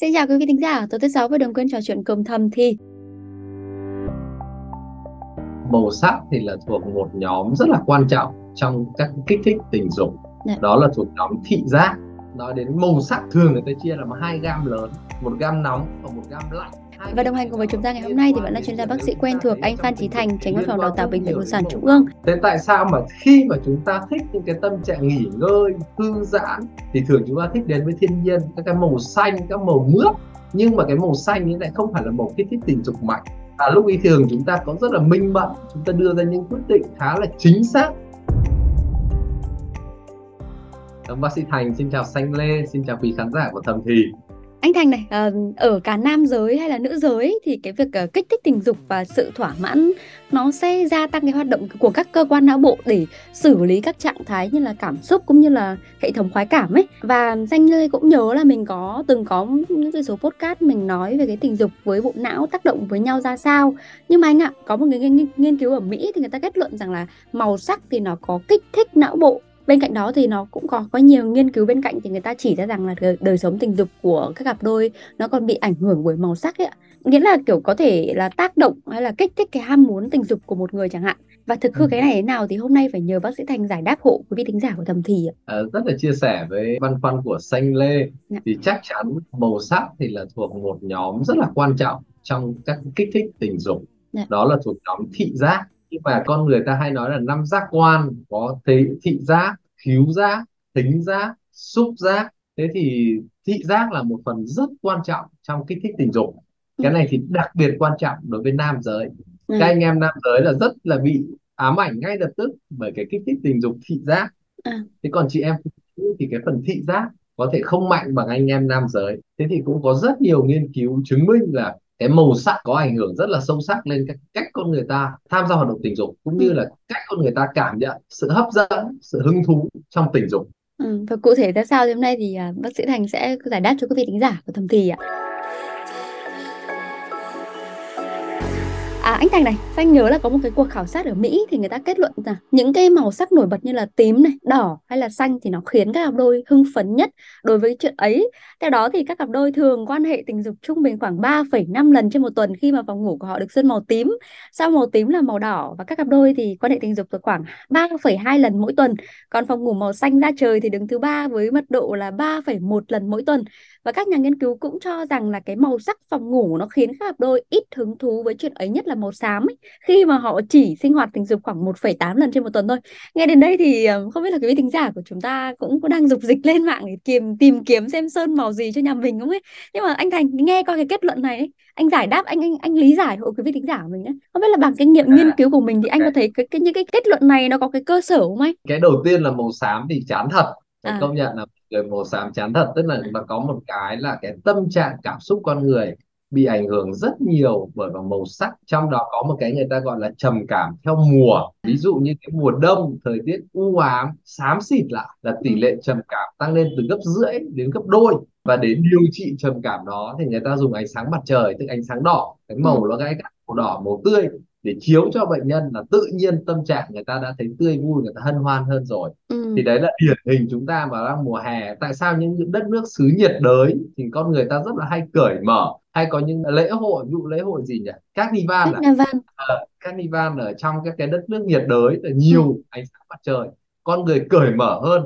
Xin chào quý vị thính giả, tối thứ sáu và đừng quên trò chuyện cùng thầm thì. Màu sắc thì là thuộc một nhóm rất là quan trọng trong các kích thích tình dục. Dạ. đó là thuộc nhóm thị giác. Nói đến màu sắc thường người ta chia làm hai gam lớn một gam nóng và một gam lạnh và đồng hành cùng với chúng ta ngày hôm nay thì vẫn là chuyên gia bác sĩ quen thuộc anh Phan Chí Thành, tránh văn phòng đào tạo bệnh viện phụ sản Trung ương. Thế tại sao mà khi mà chúng ta thích những cái tâm trạng nghỉ ngơi, thư giãn thì thường chúng ta thích đến với thiên nhiên, các cái màu xanh, các màu mướt. Nhưng mà cái màu xanh ấy lại không phải là màu kích thích tình dục mạnh. À, lúc ấy thường chúng ta có rất là minh mẫn, chúng ta đưa ra những quyết định khá là chính xác. Ông bác sĩ Thành xin chào Xanh Lê, xin chào quý khán giả của Thầm Thì. Anh Thành này, ờ, ở cả nam giới hay là nữ giới thì cái việc ờ, kích thích tình dục và sự thỏa mãn nó sẽ gia tăng cái hoạt động của các cơ quan não bộ để xử lý các trạng thái như là cảm xúc cũng như là hệ thống khoái cảm ấy. Và Danh Lê cũng nhớ là mình có từng có những cái số podcast mình nói về cái tình dục với bộ não tác động với nhau ra sao. Nhưng mà anh ạ, có một cái nghiên, nghiên cứu ở Mỹ thì người ta kết luận rằng là màu sắc thì nó có kích thích não bộ bên cạnh đó thì nó cũng có có nhiều nghiên cứu bên cạnh thì người ta chỉ ra rằng là đời, đời sống tình dục của các cặp đôi nó còn bị ảnh hưởng bởi màu sắc ấy ạ nghĩa là kiểu có thể là tác động hay là kích thích cái ham muốn tình dục của một người chẳng hạn và thực hư Ừ. cái này thế nào thì hôm nay phải nhờ bác sĩ Thành giải đáp hộ quý vị thính giả của thầm thì ạ Ờ, rất là chia sẻ với băn khoăn của Xanh Lê Dạ. thì chắc chắn màu sắc thì là thuộc một nhóm rất là quan trọng trong các kích thích tình dục Dạ. đó là thuộc nhóm thị giác nhưng mà con người ta hay nói là năm giác quan có thị, thị giác khứu giác thính giác xúc giác. Thế thì thị giác là một phần rất quan trọng trong kích thích tình dục. Cái này thì đặc biệt quan trọng đối với nam giới. Ừ. các anh em nam giới là rất là bị ám ảnh ngay lập tức bởi cái kích thích tình dục thị giác. À. thế còn chị em thì cái phần thị giác có thể không mạnh bằng anh em nam giới. Thế thì cũng có rất nhiều nghiên cứu chứng minh là cái màu sắc có ảnh hưởng rất là sâu sắc lên cái cách con người ta tham gia hoạt động tình dục cũng như Ừ. là cách con người ta cảm nhận sự hấp dẫn sự hứng thú trong tình dục Ừ, và cụ thể ra sao thì hôm nay thì à, bác sĩ Thành sẽ giải đáp cho quý vị thính giả của thầm thì ạ À anh Thành này, anh nhớ là có một cái cuộc khảo sát ở Mỹ thì người ta kết luận là những cái màu sắc nổi bật như là tím này, đỏ hay là xanh thì nó khiến các cặp đôi hưng phấn nhất đối với chuyện ấy. Theo đó thì các cặp đôi thường quan hệ tình dục trung bình khoảng 3,5 lần trên một tuần khi mà phòng ngủ của họ được sơn màu tím. Sau màu tím là màu đỏ và các cặp đôi thì quan hệ tình dục được khoảng 3,2 lần mỗi tuần. Còn phòng ngủ màu xanh da trời thì đứng thứ ba với mật độ là 3,1 lần mỗi tuần. Và các nhà nghiên cứu cũng cho rằng là cái màu sắc phòng ngủ nó khiến các cặp đôi ít hứng thú với chuyện ấy nhất là màu xám ấy, khi mà họ chỉ sinh hoạt tình dục khoảng 1,8 lần trên một tuần thôi. Nghe đến đây thì ờ, không biết là quý vị thính giả của chúng ta cũng có đang dục dịch lên mạng để tìm tìm kiếm xem sơn màu gì cho nhà mình không ấy. Nhưng mà anh Thành nghe coi cái kết luận này ấy, anh giải đáp anh anh anh lý giải hộ quý vị thính giả của mình ấy. Không biết là bằng kinh nghiệm À, nghiên cứu của mình thì anh có ok. thấy cái, cái những cái kết luận này nó có cái cơ sở không anh? cái đầu tiên là màu xám thì chán thật phải À. công nhận là người màu xám chán thật tức là nó có một cái là cái tâm trạng cảm xúc con người bị ảnh hưởng rất nhiều bởi vào màu sắc. Trong đó có một cái người ta gọi là trầm cảm theo mùa. Ví dụ như cái mùa đông thời tiết u ám xám xịt lại là tỷ lệ trầm cảm tăng lên từ gấp rưỡi đến gấp đôi. Và để điều trị trầm cảm đó thì người ta dùng ánh sáng mặt trời tức ánh sáng đỏ cái màu nó gay gắt màu đỏ màu tươi để chiếu cho bệnh nhân là tự nhiên tâm trạng người ta đã thấy tươi vui người ta hân hoan hơn rồi. Ừ. thì đấy là điển hình chúng ta mà đang mùa hè. Tại sao những những đất nước xứ nhiệt đới thì con người ta rất là hay cởi mở hay có những lễ hội ví dụ lễ hội gì nhỉ carnival à Carnival. Ờ, carnival ở trong các cái đất nước nhiệt đới là nhiều ánh sáng mặt trời con người cởi mở hơn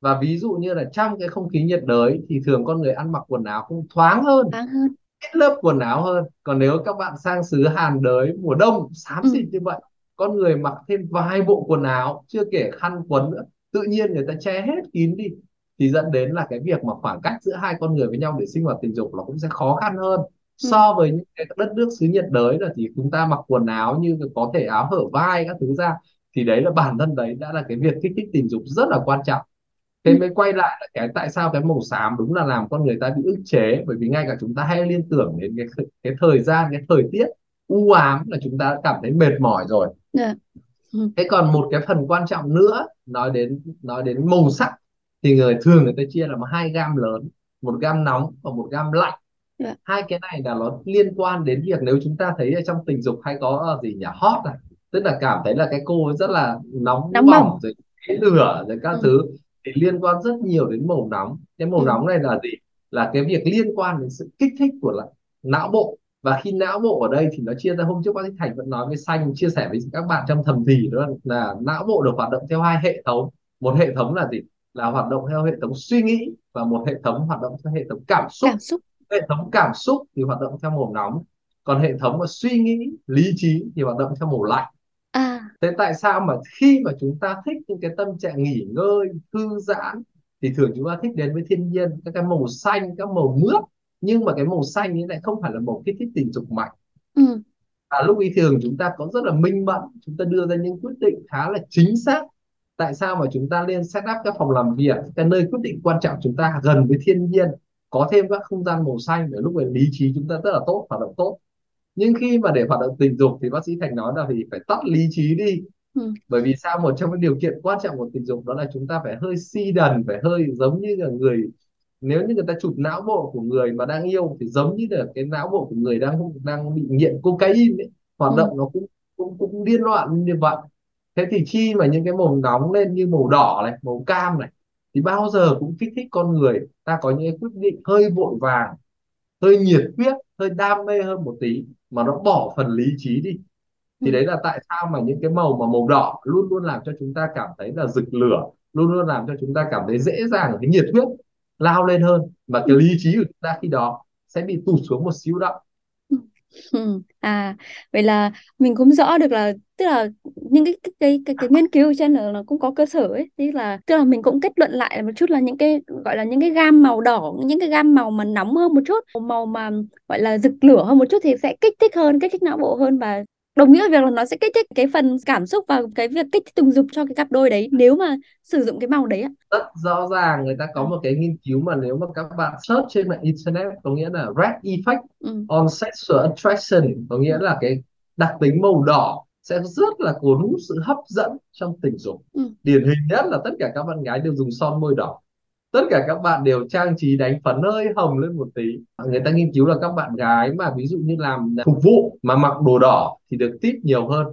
và ví dụ như là trong cái không khí nhiệt đới thì thường con người ăn mặc quần áo cũng thoáng hơn Thoáng hơn. ít lớp quần áo hơn còn nếu các bạn sang xứ Hàn đới mùa đông xám Ừ. xịt như vậy con người mặc thêm vài bộ quần áo chưa kể khăn quấn nữa tự nhiên người ta che hết kín đi thì dẫn đến là cái việc mà khoảng cách giữa hai con người với nhau để sinh hoạt tình dục nó cũng sẽ khó khăn hơn Ừ. so với những cái đất nước xứ nhiệt đới là thì chúng ta mặc quần áo như có thể áo hở vai các thứ ra thì đấy là bản thân đấy đã là cái việc kích thích tình dục rất là quan trọng Ừ. thế mới quay lại là cái tại sao cái màu xám đúng là làm con người ta bị ức chế bởi vì ngay cả chúng ta hay liên tưởng đến cái cái thời gian cái thời tiết u ám là chúng ta đã cảm thấy mệt mỏi rồi Dạ. Ừ. thế còn một cái phần quan trọng nữa nói đến nói đến màu sắc thì người thường người ta chia làm hai gam lớn một gam nóng và một gam lạnh Dạ. hai cái này là nó liên quan đến việc nếu chúng ta thấy ở trong tình dục hay có ờ, gì nhỉ hot à tức là cảm thấy là cái cô rất là nóng Nóng bỏng bỏng. rồi cái lửa rồi các Ừ. thứ thì liên quan rất nhiều đến màu nóng cái màu Ừ. nóng này là gì là cái việc liên quan đến sự kích thích của não bộ và khi não bộ ở đây thì nó chia ra hôm trước bác sĩ Thành vẫn nói với xanh chia sẻ với các bạn trong thầm thì đó là não bộ được hoạt động theo hai hệ thống một hệ thống là gì là hoạt động theo hệ thống suy nghĩ và một hệ thống hoạt động theo hệ thống cảm xúc, cảm xúc. Hệ thống cảm xúc thì hoạt động theo màu nóng còn hệ thống mà suy nghĩ lý trí thì hoạt động theo màu lạnh à. thế tại sao mà khi mà chúng ta thích những cái tâm trạng nghỉ ngơi thư giãn thì thường chúng ta thích đến với thiên nhiên các cái màu xanh các màu mướt nhưng mà cái màu xanh ấy lại không phải là màu kích thích tình dục mạnh ừ. và lúc ấy thường chúng ta có rất là minh mẫn chúng ta đưa ra những quyết định khá là chính xác tại sao mà chúng ta lên set up các phòng làm việc cái nơi quyết định quan trọng chúng ta gần với thiên nhiên có thêm các không gian màu xanh để lúc ấy lý trí chúng ta rất là tốt hoạt động tốt nhưng khi mà để hoạt động tình dục thì bác sĩ thành nói là thì phải tắt lý trí đi ừ. bởi vì sao một trong những điều kiện quan trọng của tình dục đó là chúng ta phải hơi si đần phải hơi giống như là người nếu như người ta chụp não bộ của người mà đang yêu thì giống như là cái não bộ của người đang đang bị nghiện cocaine ấy. hoạt ừ. động nó cũng cũng cũng điên loạn như vậy thế thì khi mà những cái màu nóng lên như màu đỏ này màu cam này thì bao giờ cũng kích thích con người. Ta có những quyết định hơi vội vàng hơi nhiệt huyết hơi đam mê hơn một tí mà nó bỏ phần lý trí đi. Thì ừ. đấy là tại sao mà những cái màu mà màu đỏ luôn luôn làm cho chúng ta cảm thấy là rực lửa luôn luôn làm cho chúng ta cảm thấy dễ dàng cái nhiệt huyết lao lên hơn. Mà cái lý trí của chúng ta khi đó sẽ bị tụt xuống một xíu đó Ừ. À, vậy là mình cũng rõ được là tức là những cái cái cái cái, cái nghiên cứu trên là nó cũng có cơ sở ấy, tức là tức là mình cũng kết luận lại một chút là những cái gọi là những cái gam màu đỏ, những cái gam màu mà nóng hơn một chút, màu mà gọi là rực lửa hơn một chút thì sẽ kích thích hơn, kích thích não bộ hơn và đồng nghĩa việc là nó sẽ kích thích cái phần cảm xúc và cái việc kích thích tình dục cho cái cặp đôi đấy nếu mà sử dụng cái màu đấy ạ rất rõ ràng người ta có một cái nghiên cứu mà nếu mà các bạn search trên mạng internet có nghĩa là red effect ừ. on sexual attraction có nghĩa là cái đặc tính màu đỏ sẽ rất là cuốn hút sự hấp dẫn trong tình dục ừ. điển hình nhất là tất cả các bạn gái đều dùng son môi đỏ tất cả các bạn đều trang trí đánh phấn hơi hồng lên một tí người ta nghiên cứu là các bạn gái mà ví dụ như làm phục vụ mà mặc đồ đỏ thì được tip nhiều hơn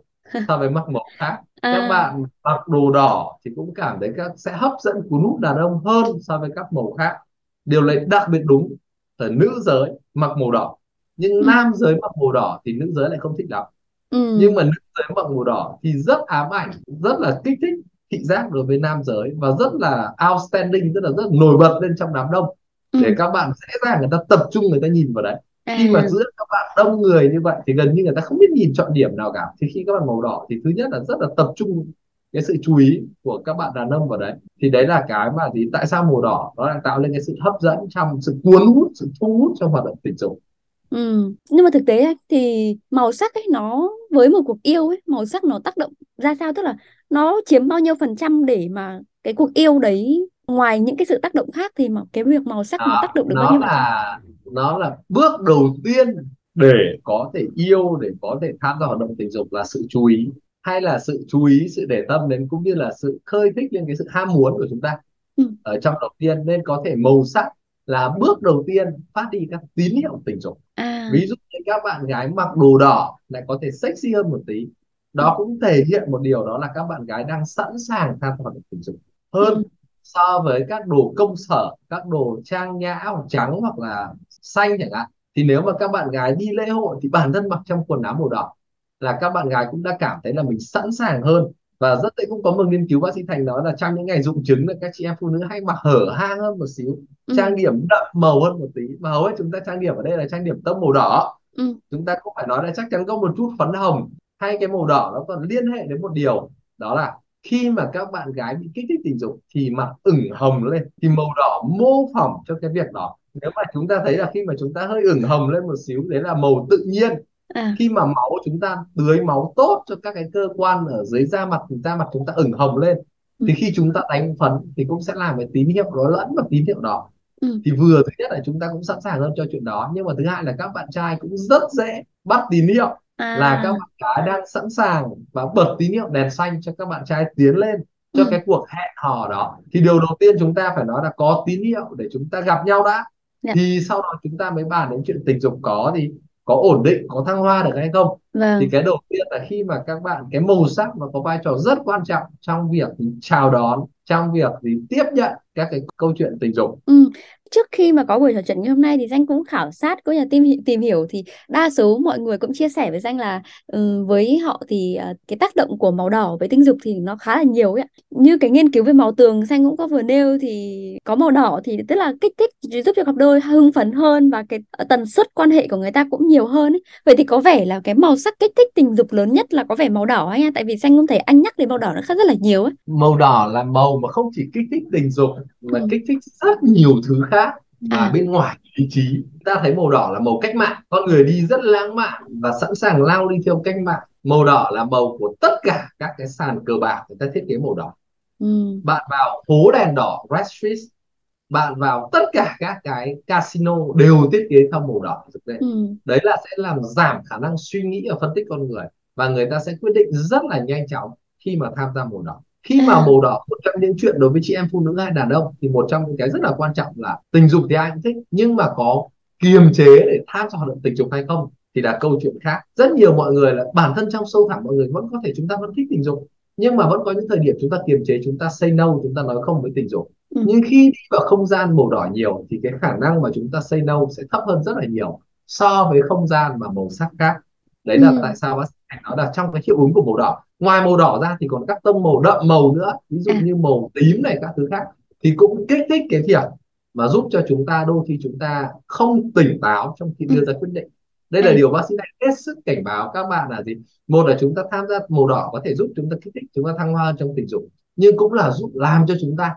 so với mặc màu khác à. các bạn mặc đồ đỏ thì cũng cảm thấy các sẽ hấp dẫn cuốn hút đàn ông hơn so với các màu khác điều này đặc biệt đúng ở nữ giới mặc màu đỏ nhưng ừ. nam giới mặc màu đỏ thì nữ giới lại không thích lắm ừ. nhưng mà nữ giới mặc màu đỏ thì rất ám ảnh rất là kích thích thị giác đối với nam giới và rất là outstanding tức là rất nổi bật lên trong đám đông. Ừ. để các bạn dễ dàng người ta tập trung người ta nhìn vào đấy. À. khi mà giữa các bạn đông người như vậy thì gần như người ta không biết nhìn chọn điểm nào cả. Thì khi các bạn màu đỏ thì thứ nhất là rất là tập trung cái sự chú ý của các bạn đàn ông vào đấy. Thì đấy là cái mà thì tại sao màu đỏ nó đang tạo lên cái sự hấp dẫn trong sự cuốn hút sự thu hút trong hoạt động tình dục Ừ. Nhưng mà thực tế ấy, thì màu sắc ấy nó với một cuộc yêu ấy màu sắc nó tác động ra sao tức là nó chiếm bao nhiêu phần trăm để mà cái cuộc yêu đấy ngoài những cái sự tác động khác thì mà cái việc màu sắc nó tác động được bao nó nhiêu là nó là bước đầu tiên để có thể yêu để có thể tham gia hoạt động tình dục là sự chú ý hay là sự chú ý sự để tâm đến cũng như là sự khơi thích lên cái sự ham muốn của chúng ta ừ. ở trong đầu tiên nên có thể màu sắc là bước đầu tiên phát đi các tín hiệu tình dục à. ví dụ như các bạn gái mặc đồ đỏ lại có thể sexy hơn một tí đó cũng thể hiện một điều đó là các bạn gái đang sẵn sàng tham gia hoạt động tình dục hơn ừ. so với các đồ công sở các đồ trang nhã hoặc trắng hoặc là xanh chẳng hạn thì nếu mà các bạn gái đi lễ hội thì bản thân mặc trong quần áo màu đỏ là các bạn gái cũng đã cảm thấy là mình sẵn sàng hơn và rất dễ cũng có một nghiên cứu bác sĩ thành nói là trong những ngày dụng trứng là các chị em phụ nữ hay mặc hở hang hơn một xíu. Ừ. trang điểm đậm màu hơn một tí. Và hầu hết chúng ta trang điểm ở đây là trang điểm tông màu đỏ. Ừ. chúng ta cũng phải nói là chắc chắn có một chút phấn hồng. Hay cái màu đỏ nó còn liên hệ đến một điều. Đó là khi mà các bạn gái bị kích thích tình dục thì mặt ửng hồng lên thì màu đỏ mô phỏng cho cái việc đó. Nếu mà chúng ta thấy là khi mà chúng ta hơi ửng hồng lên một xíu đấy là màu tự nhiên à. khi mà máu chúng ta tưới máu tốt cho các cái cơ quan ở dưới da mặt thì da mặt chúng ta ửng hồng lên ừ. thì khi chúng ta đánh phấn thì cũng sẽ làm cái tín hiệu đó lẫn vào tín hiệu đó ừ. thì vừa thứ nhất là chúng ta cũng sẵn sàng hơn cho chuyện đó nhưng mà thứ hai là các bạn trai cũng rất dễ bắt tín hiệu à. là các bạn gái đang sẵn sàng và bật tín hiệu đèn xanh cho các bạn trai tiến lên cho ừ. cái cuộc hẹn hò đó thì điều đầu tiên chúng ta phải nói là có tín hiệu để chúng ta gặp nhau đã yeah. Dạ. thì sau đó chúng ta mới bàn đến chuyện tình dục có thì có ổn định có thăng hoa được hay không vâng. thì cái đầu tiên là khi mà các bạn cái màu sắc nó có vai trò rất quan trọng trong việc chào đón trong việc gì tiếp nhận các cái câu chuyện tình dục ừ. trước khi mà có buổi trò chuyện như hôm nay thì danh cũng khảo sát cũng như tìm tìm hiểu thì đa số mọi người cũng chia sẻ với danh là um, với họ thì uh, cái tác động của màu đỏ với tình dục thì nó khá là nhiều ấy như cái nghiên cứu về màu tường danh cũng có vừa nêu thì có màu đỏ thì tức là kích thích giúp cho cặp đôi hưng phấn hơn và cái tần suất quan hệ của người ta cũng nhiều hơn ấy. vậy thì có vẻ là cái màu sắc kích thích tình dục lớn nhất là có vẻ màu đỏ nha tại vì danh cũng thấy anh nhắc đến màu đỏ nó khá rất là nhiều ấy màu đỏ là màu mà không chỉ kích thích tình dục mà kích thích rất nhiều thứ khác. Mà à. bên ngoài ý chí ta thấy màu đỏ là màu cách mạng. Con người đi rất lãng mạn và sẵn sàng lao đi theo cách mạng. Màu đỏ là màu của tất cả các cái sàn cờ bạc người ta thiết kế màu đỏ. Ừ. bạn vào phố đèn đỏ Red Street bạn vào tất cả các cái casino đều thiết kế theo màu đỏ. Ừ. đấy là sẽ làm giảm khả năng suy nghĩ và phân tích con người. Và người ta sẽ quyết định rất là nhanh chóng khi mà tham gia màu đỏ khi mà màu đỏ một trong những chuyện đối với chị em phụ nữ hay đàn ông thì một trong những cái rất là quan trọng là tình dục thì ai cũng thích nhưng mà có kiềm chế để tham gia hoạt động tình dục hay không thì là câu chuyện khác rất nhiều mọi người là bản thân trong sâu thẳm mọi người vẫn có thể chúng ta vẫn thích tình dục nhưng mà vẫn có những thời điểm chúng ta kiềm chế chúng ta say no chúng ta nói không với tình dục ừ. nhưng khi đi vào không gian màu đỏ nhiều thì cái khả năng mà chúng ta say no sẽ thấp hơn rất là nhiều so với không gian mà màu sắc khác đấy là ừ. tại sao bác sĩ nói là trong cái hiệu ứng của màu đỏ ngoài màu đỏ ra thì còn các tông màu đậm màu nữa ví dụ à. như màu tím này các thứ khác thì cũng kích thích cái việc mà giúp cho chúng ta đôi khi chúng ta không tỉnh táo trong khi đưa ừ. ra quyết định đây là ừ. điều bác sĩ này hết sức cảnh báo các bạn là gì một là chúng ta tham gia màu đỏ có thể giúp chúng ta kích thích chúng ta thăng hoa trong tình dục nhưng cũng là giúp làm cho chúng ta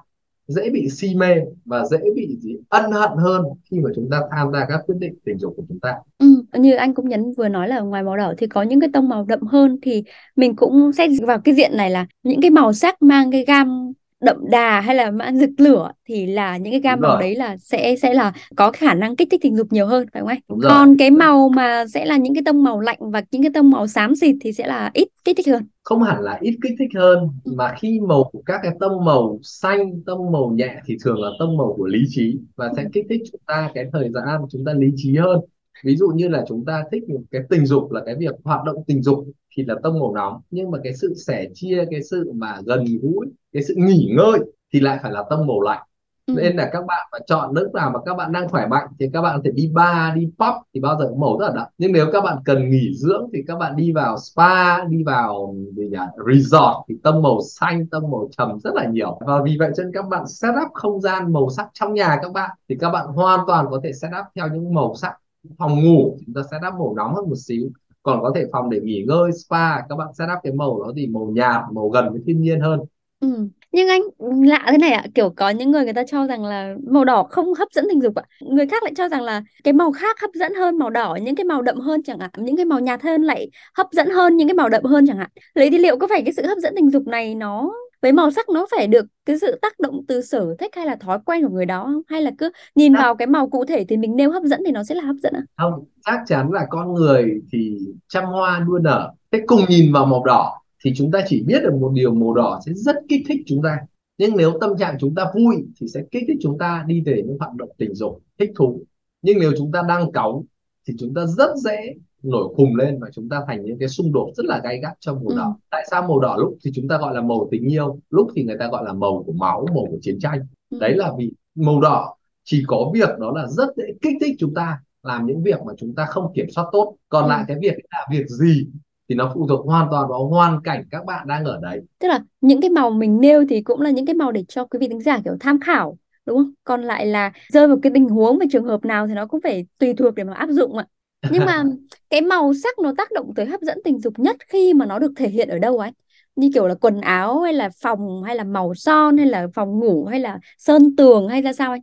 dễ bị si mê và dễ bị gì ân hận hơn khi mà chúng ta tham gia các quyết định tình dục của chúng ta. Ừ, như anh cũng nhấn vừa nói là ngoài màu đỏ thì có những cái tông màu đậm hơn thì mình cũng xét vào cái diện này là những cái màu sắc mang cái gam đậm đà hay là mãn rực lửa thì là những cái gam màu đấy là sẽ sẽ là có khả năng kích thích tình dục nhiều hơn phải không anh? Đúng Còn cái màu mà sẽ là những cái tông màu lạnh và những cái tông màu xám xịt thì sẽ là ít kích thích hơn. Không hẳn là ít kích thích hơn ừ. mà khi màu của các cái tông màu xanh, tông màu nhẹ thì thường là tông màu của lý trí và sẽ ừ. kích thích chúng ta cái thời gian chúng ta lý trí hơn. Ví dụ như là chúng ta thích cái tình dục là cái việc hoạt động tình dục thì là tông màu nóng. Nhưng mà cái sự sẻ chia cái sự mà gần gũi cái sự nghỉ ngơi thì lại phải là tông màu lạnh. Ừ. nên là các bạn mà chọn nước nào mà các bạn đang khỏe mạnh thì các bạn có thể đi bar đi pub thì bao giờ màu rất là đậm. Nhưng nếu các bạn cần nghỉ dưỡng thì các bạn đi vào spa đi vào gì nhỉ resort thì tông màu xanh tông màu trầm rất là nhiều. Và vì vậy cho nên các bạn setup không gian màu sắc trong nhà các bạn thì các bạn hoàn toàn có thể setup theo những màu sắc phòng ngủ chúng ta setup màu nóng hơn một xíu còn có thể phòng để nghỉ ngơi spa các bạn setup cái màu đó thì màu nhạt màu gần với thiên nhiên hơn Ừ. Nhưng anh lạ thế này ạ, kiểu có những người người ta cho rằng là màu đỏ không hấp dẫn tình dục ạ. Người khác lại cho rằng là cái màu khác hấp dẫn hơn màu đỏ, những cái màu đậm hơn chẳng hạn, những cái màu nhạt hơn lại hấp dẫn hơn những cái màu đậm hơn chẳng hạn. Lấy thì liệu có phải cái sự hấp dẫn tình dục này nó với màu sắc nó phải được cái sự tác động từ sở thích hay là thói quen của người đó không? Hay là cứ nhìn vào cái màu cụ thể thì mình nêu hấp dẫn thì nó sẽ là hấp dẫn ạ? Không, chắc chắn là con người thì trăm hoa đua nở. Thế cùng nhìn vào màu đỏ thì chúng ta chỉ biết được một điều màu đỏ sẽ rất kích thích chúng ta nhưng nếu tâm trạng chúng ta vui thì sẽ kích thích chúng ta đi về những hoạt động tình dục thích thú nhưng nếu chúng ta đang cáu thì chúng ta rất dễ nổi khùng lên và chúng ta thành những cái xung đột rất là gay gắt trong màu ừ. đỏ tại sao màu đỏ lúc thì chúng ta gọi là màu tình yêu lúc thì người ta gọi là màu của máu màu của chiến tranh ừ. đấy là vì màu đỏ chỉ có việc đó là rất dễ kích thích chúng ta làm những việc mà chúng ta không kiểm soát tốt còn ừ. lại cái việc là việc gì thì nó phụ thuộc hoàn toàn vào hoàn cảnh các bạn đang ở đấy tức là những cái màu mình nêu thì cũng là những cái màu để cho quý vị thính giả kiểu tham khảo đúng không còn lại là rơi vào cái tình huống và trường hợp nào thì nó cũng phải tùy thuộc để mà áp dụng ạ nhưng mà cái màu sắc nó tác động tới hấp dẫn tình dục nhất khi mà nó được thể hiện ở đâu ấy như kiểu là quần áo hay là phòng hay là màu son hay là phòng ngủ hay là sơn tường hay ra sao anh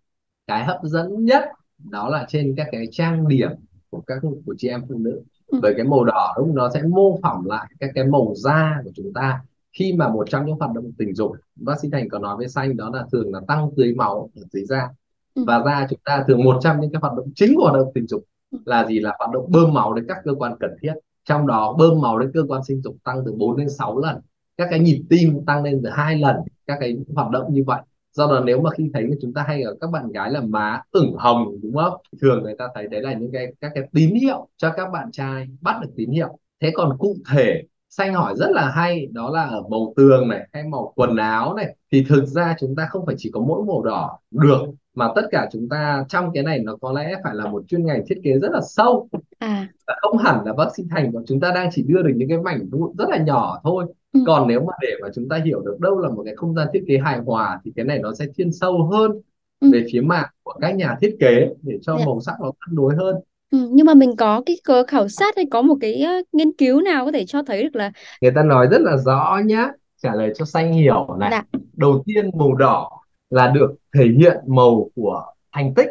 cái hấp dẫn nhất đó là trên các cái trang điểm của các của chị em phụ nữ Ừ. bởi cái màu đỏ đúng không? nó sẽ mô phỏng lại các cái màu da của chúng ta khi mà một trong những hoạt động tình dục bác sĩ thành có nói với xanh đó là thường là tăng tưới máu ở dưới da ừ. và da chúng ta thường một trong những cái hoạt động chính của hoạt động tình dục là gì? Là hoạt động bơm máu đến các cơ quan cần thiết. Trong đó, bơm máu đến cơ quan sinh dục tăng từ 4 đến 6 lần. Các cái nhịp tim tăng lên từ hai lần. Các cái hoạt động như vậy. Do đó nếu mà khi thấy chúng ta hay ở các bạn gái là má ửng hồng, đúng không? Thường người ta thấy đấy là những cái, các cái tín hiệu cho các bạn trai bắt được tín hiệu. Thế còn cụ thể xanh hỏi rất là hay đó là ở màu tường này hay màu quần áo này thì thực ra chúng ta không phải chỉ có mỗi màu đỏ được mà tất cả chúng ta trong cái này nó có lẽ phải là một chuyên ngành thiết kế rất là sâu à không hẳn là bác sĩ thành của chúng ta đang chỉ đưa được những cái mảnh vụn rất là nhỏ thôi ừ. còn nếu mà để mà chúng ta hiểu được đâu là một cái không gian thiết kế hài hòa thì cái này nó sẽ thiên sâu hơn ừ. về phía mạng của các nhà thiết kế để cho Dạ. màu sắc nó cân đối hơn Ừ, nhưng mà mình có cái cơ khảo sát hay có một cái nghiên cứu nào có thể cho thấy được là người ta nói rất là rõ nhá. Trả lời cho xanh hiểu này. Dạ. Đầu tiên màu đỏ là được thể hiện màu của thành tích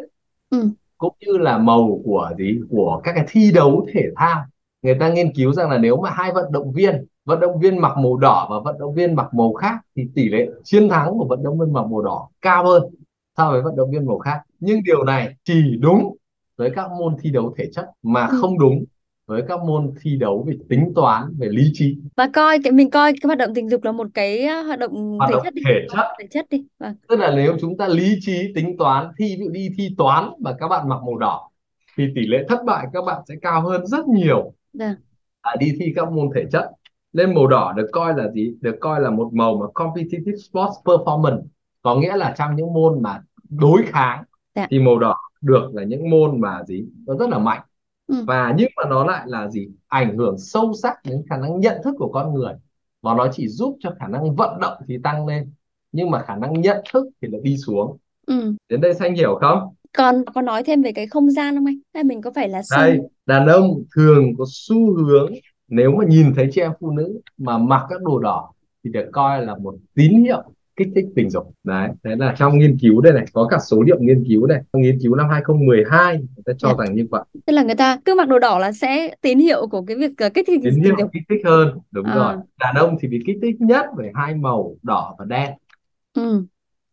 ừ. cũng như là màu của gì? Của các cái thi đấu thể thao. Người ta nghiên cứu rằng là nếu mà hai vận động viên vận động viên mặc màu đỏ và vận động viên mặc màu khác thì tỷ lệ chiến thắng của vận động viên mặc màu đỏ cao hơn so với vận động viên màu khác. Nhưng điều này chỉ đúng với các môn thi đấu thể chất mà Ừ. không đúng với các môn thi đấu về tính toán về lý trí. Và coi cái mình coi cái hoạt động tình dục là một cái ờ, hoạt động hoạt thể động chất đi. thể chất. Thể chất đi. Vâng. Tức là nếu chúng ta lý trí tính toán thi ví dụ đi thi toán mà các bạn mặc màu đỏ thì tỷ lệ thất bại các bạn sẽ cao hơn rất nhiều. Dạ là đi thi các môn thể chất nên màu đỏ được coi là gì? Được coi là một màu mà competitive sports performance. Có nghĩa là trong những môn mà đối kháng Dạ. thì màu đỏ được là những môn mà gì nó rất là mạnh. Ừ. và nhưng mà nó lại là gì ảnh hưởng sâu sắc đến khả năng nhận thức của con người. Và nó chỉ giúp cho khả năng vận động thì tăng lên nhưng mà khả năng nhận thức thì lại đi xuống. Ừ. đến đây xanh hiểu không? Còn có nói thêm về cái không gian không anh? Hay mình có phải là đây xanh đàn ông thường có xu hướng nếu mà nhìn thấy chị em phụ nữ mà mặc các đồ đỏ thì được coi là một tín hiệu kích thích tình dục đấy thế là trong nghiên cứu đây này có cả số liệu nghiên cứu đây nghiên cứu năm 2012 người ta cho Dạ. rằng như vậy tức là người ta cứ mặc đồ đỏ là sẽ tín hiệu của cái việc ờ, kích thích tín hiệu kích thích hơn đúng À. rồi đàn ông thì bị kích thích nhất về hai màu đỏ và đen ừ.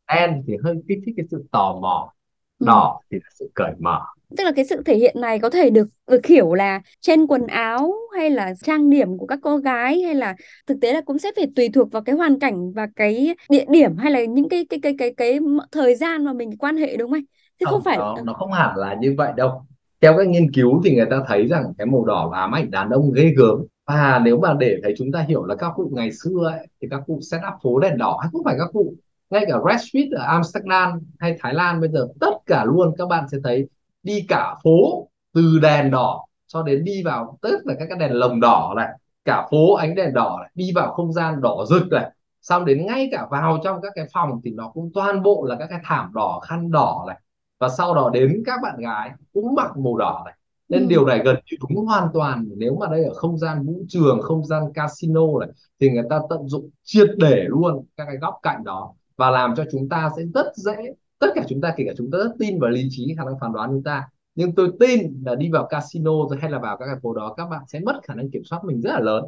đen thì hơi kích thích cái sự tò mò Ừ. đỏ thì là sự cởi mở tức là cái sự thể hiện này có thể được được hiểu là trên quần áo hay là trang điểm của các cô gái hay là thực tế là cũng sẽ phải tùy thuộc vào cái hoàn cảnh và cái địa điểm hay là những cái cái cái cái cái, m- thời gian mà mình quan hệ đúng không anh? Chứ không phải nó, nó không hẳn là như vậy đâu theo các nghiên cứu thì người ta thấy rằng cái màu đỏ ám ảnh đàn ông ghê gớm và nếu mà để thấy chúng ta hiểu là các cụ ngày xưa ấy, thì các cụ set up phố đèn đỏ hay không phải các cụ ngay cả Red Street ở Amsterdam hay Thái Lan bây giờ tất cả luôn các bạn sẽ thấy đi cả phố từ đèn đỏ cho đến đi vào tất là các cái đèn lồng đỏ này cả phố ánh đèn đỏ này đi vào không gian đỏ rực này. Xong đến ngay cả vào trong các cái phòng thì nó cũng toàn bộ là các cái thảm đỏ khăn đỏ này. Và sau đó đến các bạn gái cũng mặc màu đỏ này. Nên Ừ. điều này gần như đúng hoàn toàn. Nếu mà đây ở không gian vũ trường không gian casino này thì người ta tận dụng triệt để luôn các cái góc cạnh đó và làm cho chúng ta sẽ rất dễ tất cả chúng ta kể cả chúng ta rất tin vào lý trí khả năng phán đoán chúng ta nhưng tôi tin là đi vào casino rồi hay là vào các cái phố đó các bạn sẽ mất khả năng kiểm soát mình rất là lớn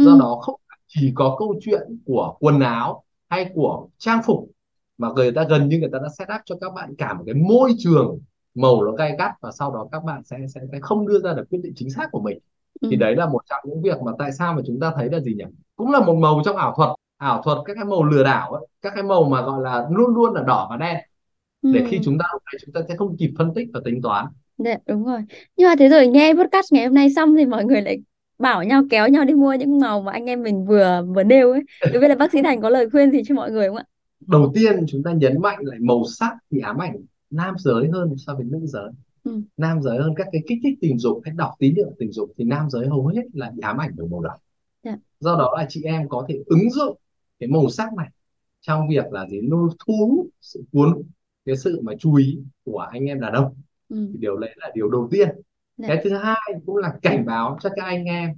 do Ừ. đó không chỉ có câu chuyện của quần áo hay của trang phục mà người ta gần như người ta đã set up cho các bạn cả một cái môi trường màu nó gay gắt và sau đó các bạn sẽ sẽ, sẽ không đưa ra được quyết định chính xác của mình Ừ. thì đấy là một trong những việc mà tại sao mà chúng ta thấy là gì nhỉ cũng là một màu trong ảo thuật ảo thuật các cái màu lừa đảo ấy, các cái màu mà gọi là luôn luôn là đỏ và đen để Ừ. khi chúng ta lúc đấy chúng ta sẽ không kịp phân tích và tính toán Dạ, đúng rồi. Nhưng mà thế rồi nghe podcast ngày hôm nay xong thì mọi người lại bảo nhau kéo nhau đi mua những màu mà anh em mình vừa vừa nêu ấy. Đối với là bác sĩ Thành có lời khuyên gì cho mọi người không ạ? đầu tiên chúng ta nhấn mạnh lại màu sắc thì ám ảnh nam giới hơn so với nữ giới Ừ. nam giới hơn các cái kích thích tình dục hay đọc tín hiệu tình dục thì nam giới hầu hết là bị ám ảnh bởi màu đỏ Dạ. do đó là chị em có thể ứng dụng cái màu sắc này trong việc là gì lôi thu hút sự cuốn cái sự mà chú ý của anh em đàn ông Ừ. thì điều đấy là điều đầu tiên Dạ. cái thứ hai cũng là cảnh báo cho các anh em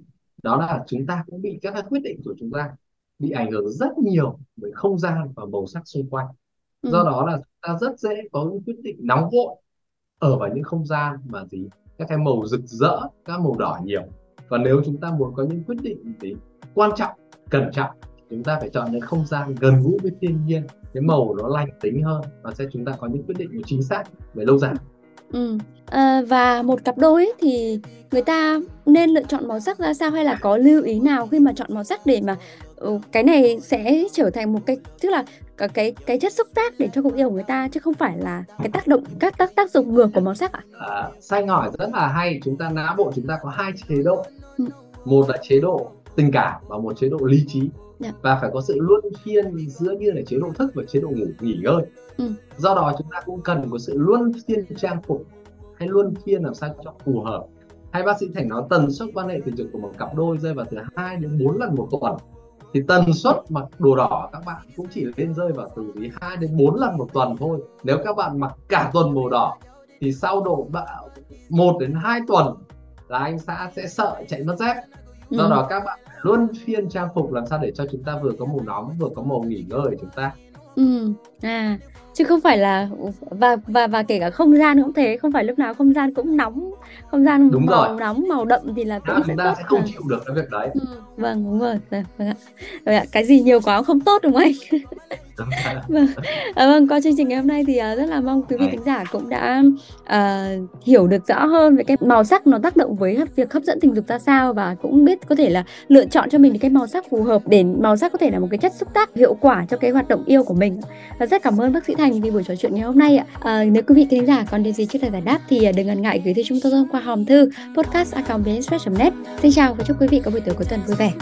đó là chúng ta cũng bị các quyết định của chúng ta bị ảnh hưởng rất nhiều bởi không gian và màu sắc xung quanh Ừ. do đó là chúng ta rất dễ có những quyết định nóng vội ở vào những không gian mà gì các cái màu rực rỡ các màu đỏ nhiều và nếu chúng ta muốn có những quyết định gì quan trọng cẩn trọng chúng ta phải chọn những không gian gần gũi với thiên nhiên cái màu nó lành tính hơn và sẽ chúng ta có những quyết định chính xác về lâu dài Ừ. À, và một cặp đôi ấy thì người ta nên lựa chọn màu sắc ra sao hay là có lưu ý nào khi mà chọn màu sắc để mà ừ, cái này sẽ trở thành một cái tức là cái cái cái chất xúc tác để cho cuộc yêu của người ta chứ không phải là cái tác động các tác tác dụng ngược của màu sắc ạ? à, xanh hỏi rất là hay chúng ta não bộ chúng ta có hai chế độ Ừ. một là chế độ tình cảm và một chế độ lý trí Dạ. và phải có sự luân phiên giữa như là chế độ thức và chế độ ngủ nghỉ ngơi Ừ. do đó chúng ta cũng cần có sự luân phiên trang phục hay luân phiên làm sao cho phù hợp hay bác sĩ thành nói tần suất quan hệ tình dục của một cặp đôi rơi vào từ 2 đến 4 lần một tuần thì tần suất mặc đồ đỏ các bạn cũng chỉ lên rơi vào từ 2 đến 4 lần một tuần thôi nếu các bạn mặc cả tuần màu đỏ thì sau độ 1 đến 2 tuần là anh xã sẽ sợ chạy mất dép do Ừ. đó các bạn luôn phiên trang phục làm sao để cho chúng ta vừa có màu nóng, vừa có màu nghỉ ngơi của chúng ta. Ừ. À, chứ không phải là và và và kể cả không gian cũng thế, không phải lúc nào không gian cũng nóng, không gian Đúng màu rồi. nóng, màu đậm thì là cũng sẽ chúng ta tốt. sẽ không À. chịu được cái việc đấy Ừ, vâng đúng rồi, Dạ, vâng ạ. Rồi ạ, cái gì nhiều quá cũng không tốt đúng không anh? Đúng rồi. Vâng, à, vâng qua chương trình ngày hôm nay thì à, rất là mong quý vị Vâng. thính giả cũng đã à, hiểu được rõ hơn về cái màu sắc nó tác động với việc hấp dẫn tình dục ra sao và cũng biết có thể là lựa chọn cho mình cái màu sắc phù hợp để màu sắc có thể là một cái chất xúc tác hiệu quả cho cái hoạt động yêu của mình. Và rất cảm ơn bác sĩ Thành vì buổi trò chuyện ngày hôm nay ạ. À, nếu quý vị khán giả còn điều gì chưa thể giải đáp thì à, đừng ngần ngại gửi tới chúng tôi qua hòm thư podcast net Xin chào và chúc quý vị có buổi tối cuối tuần vui vẻ.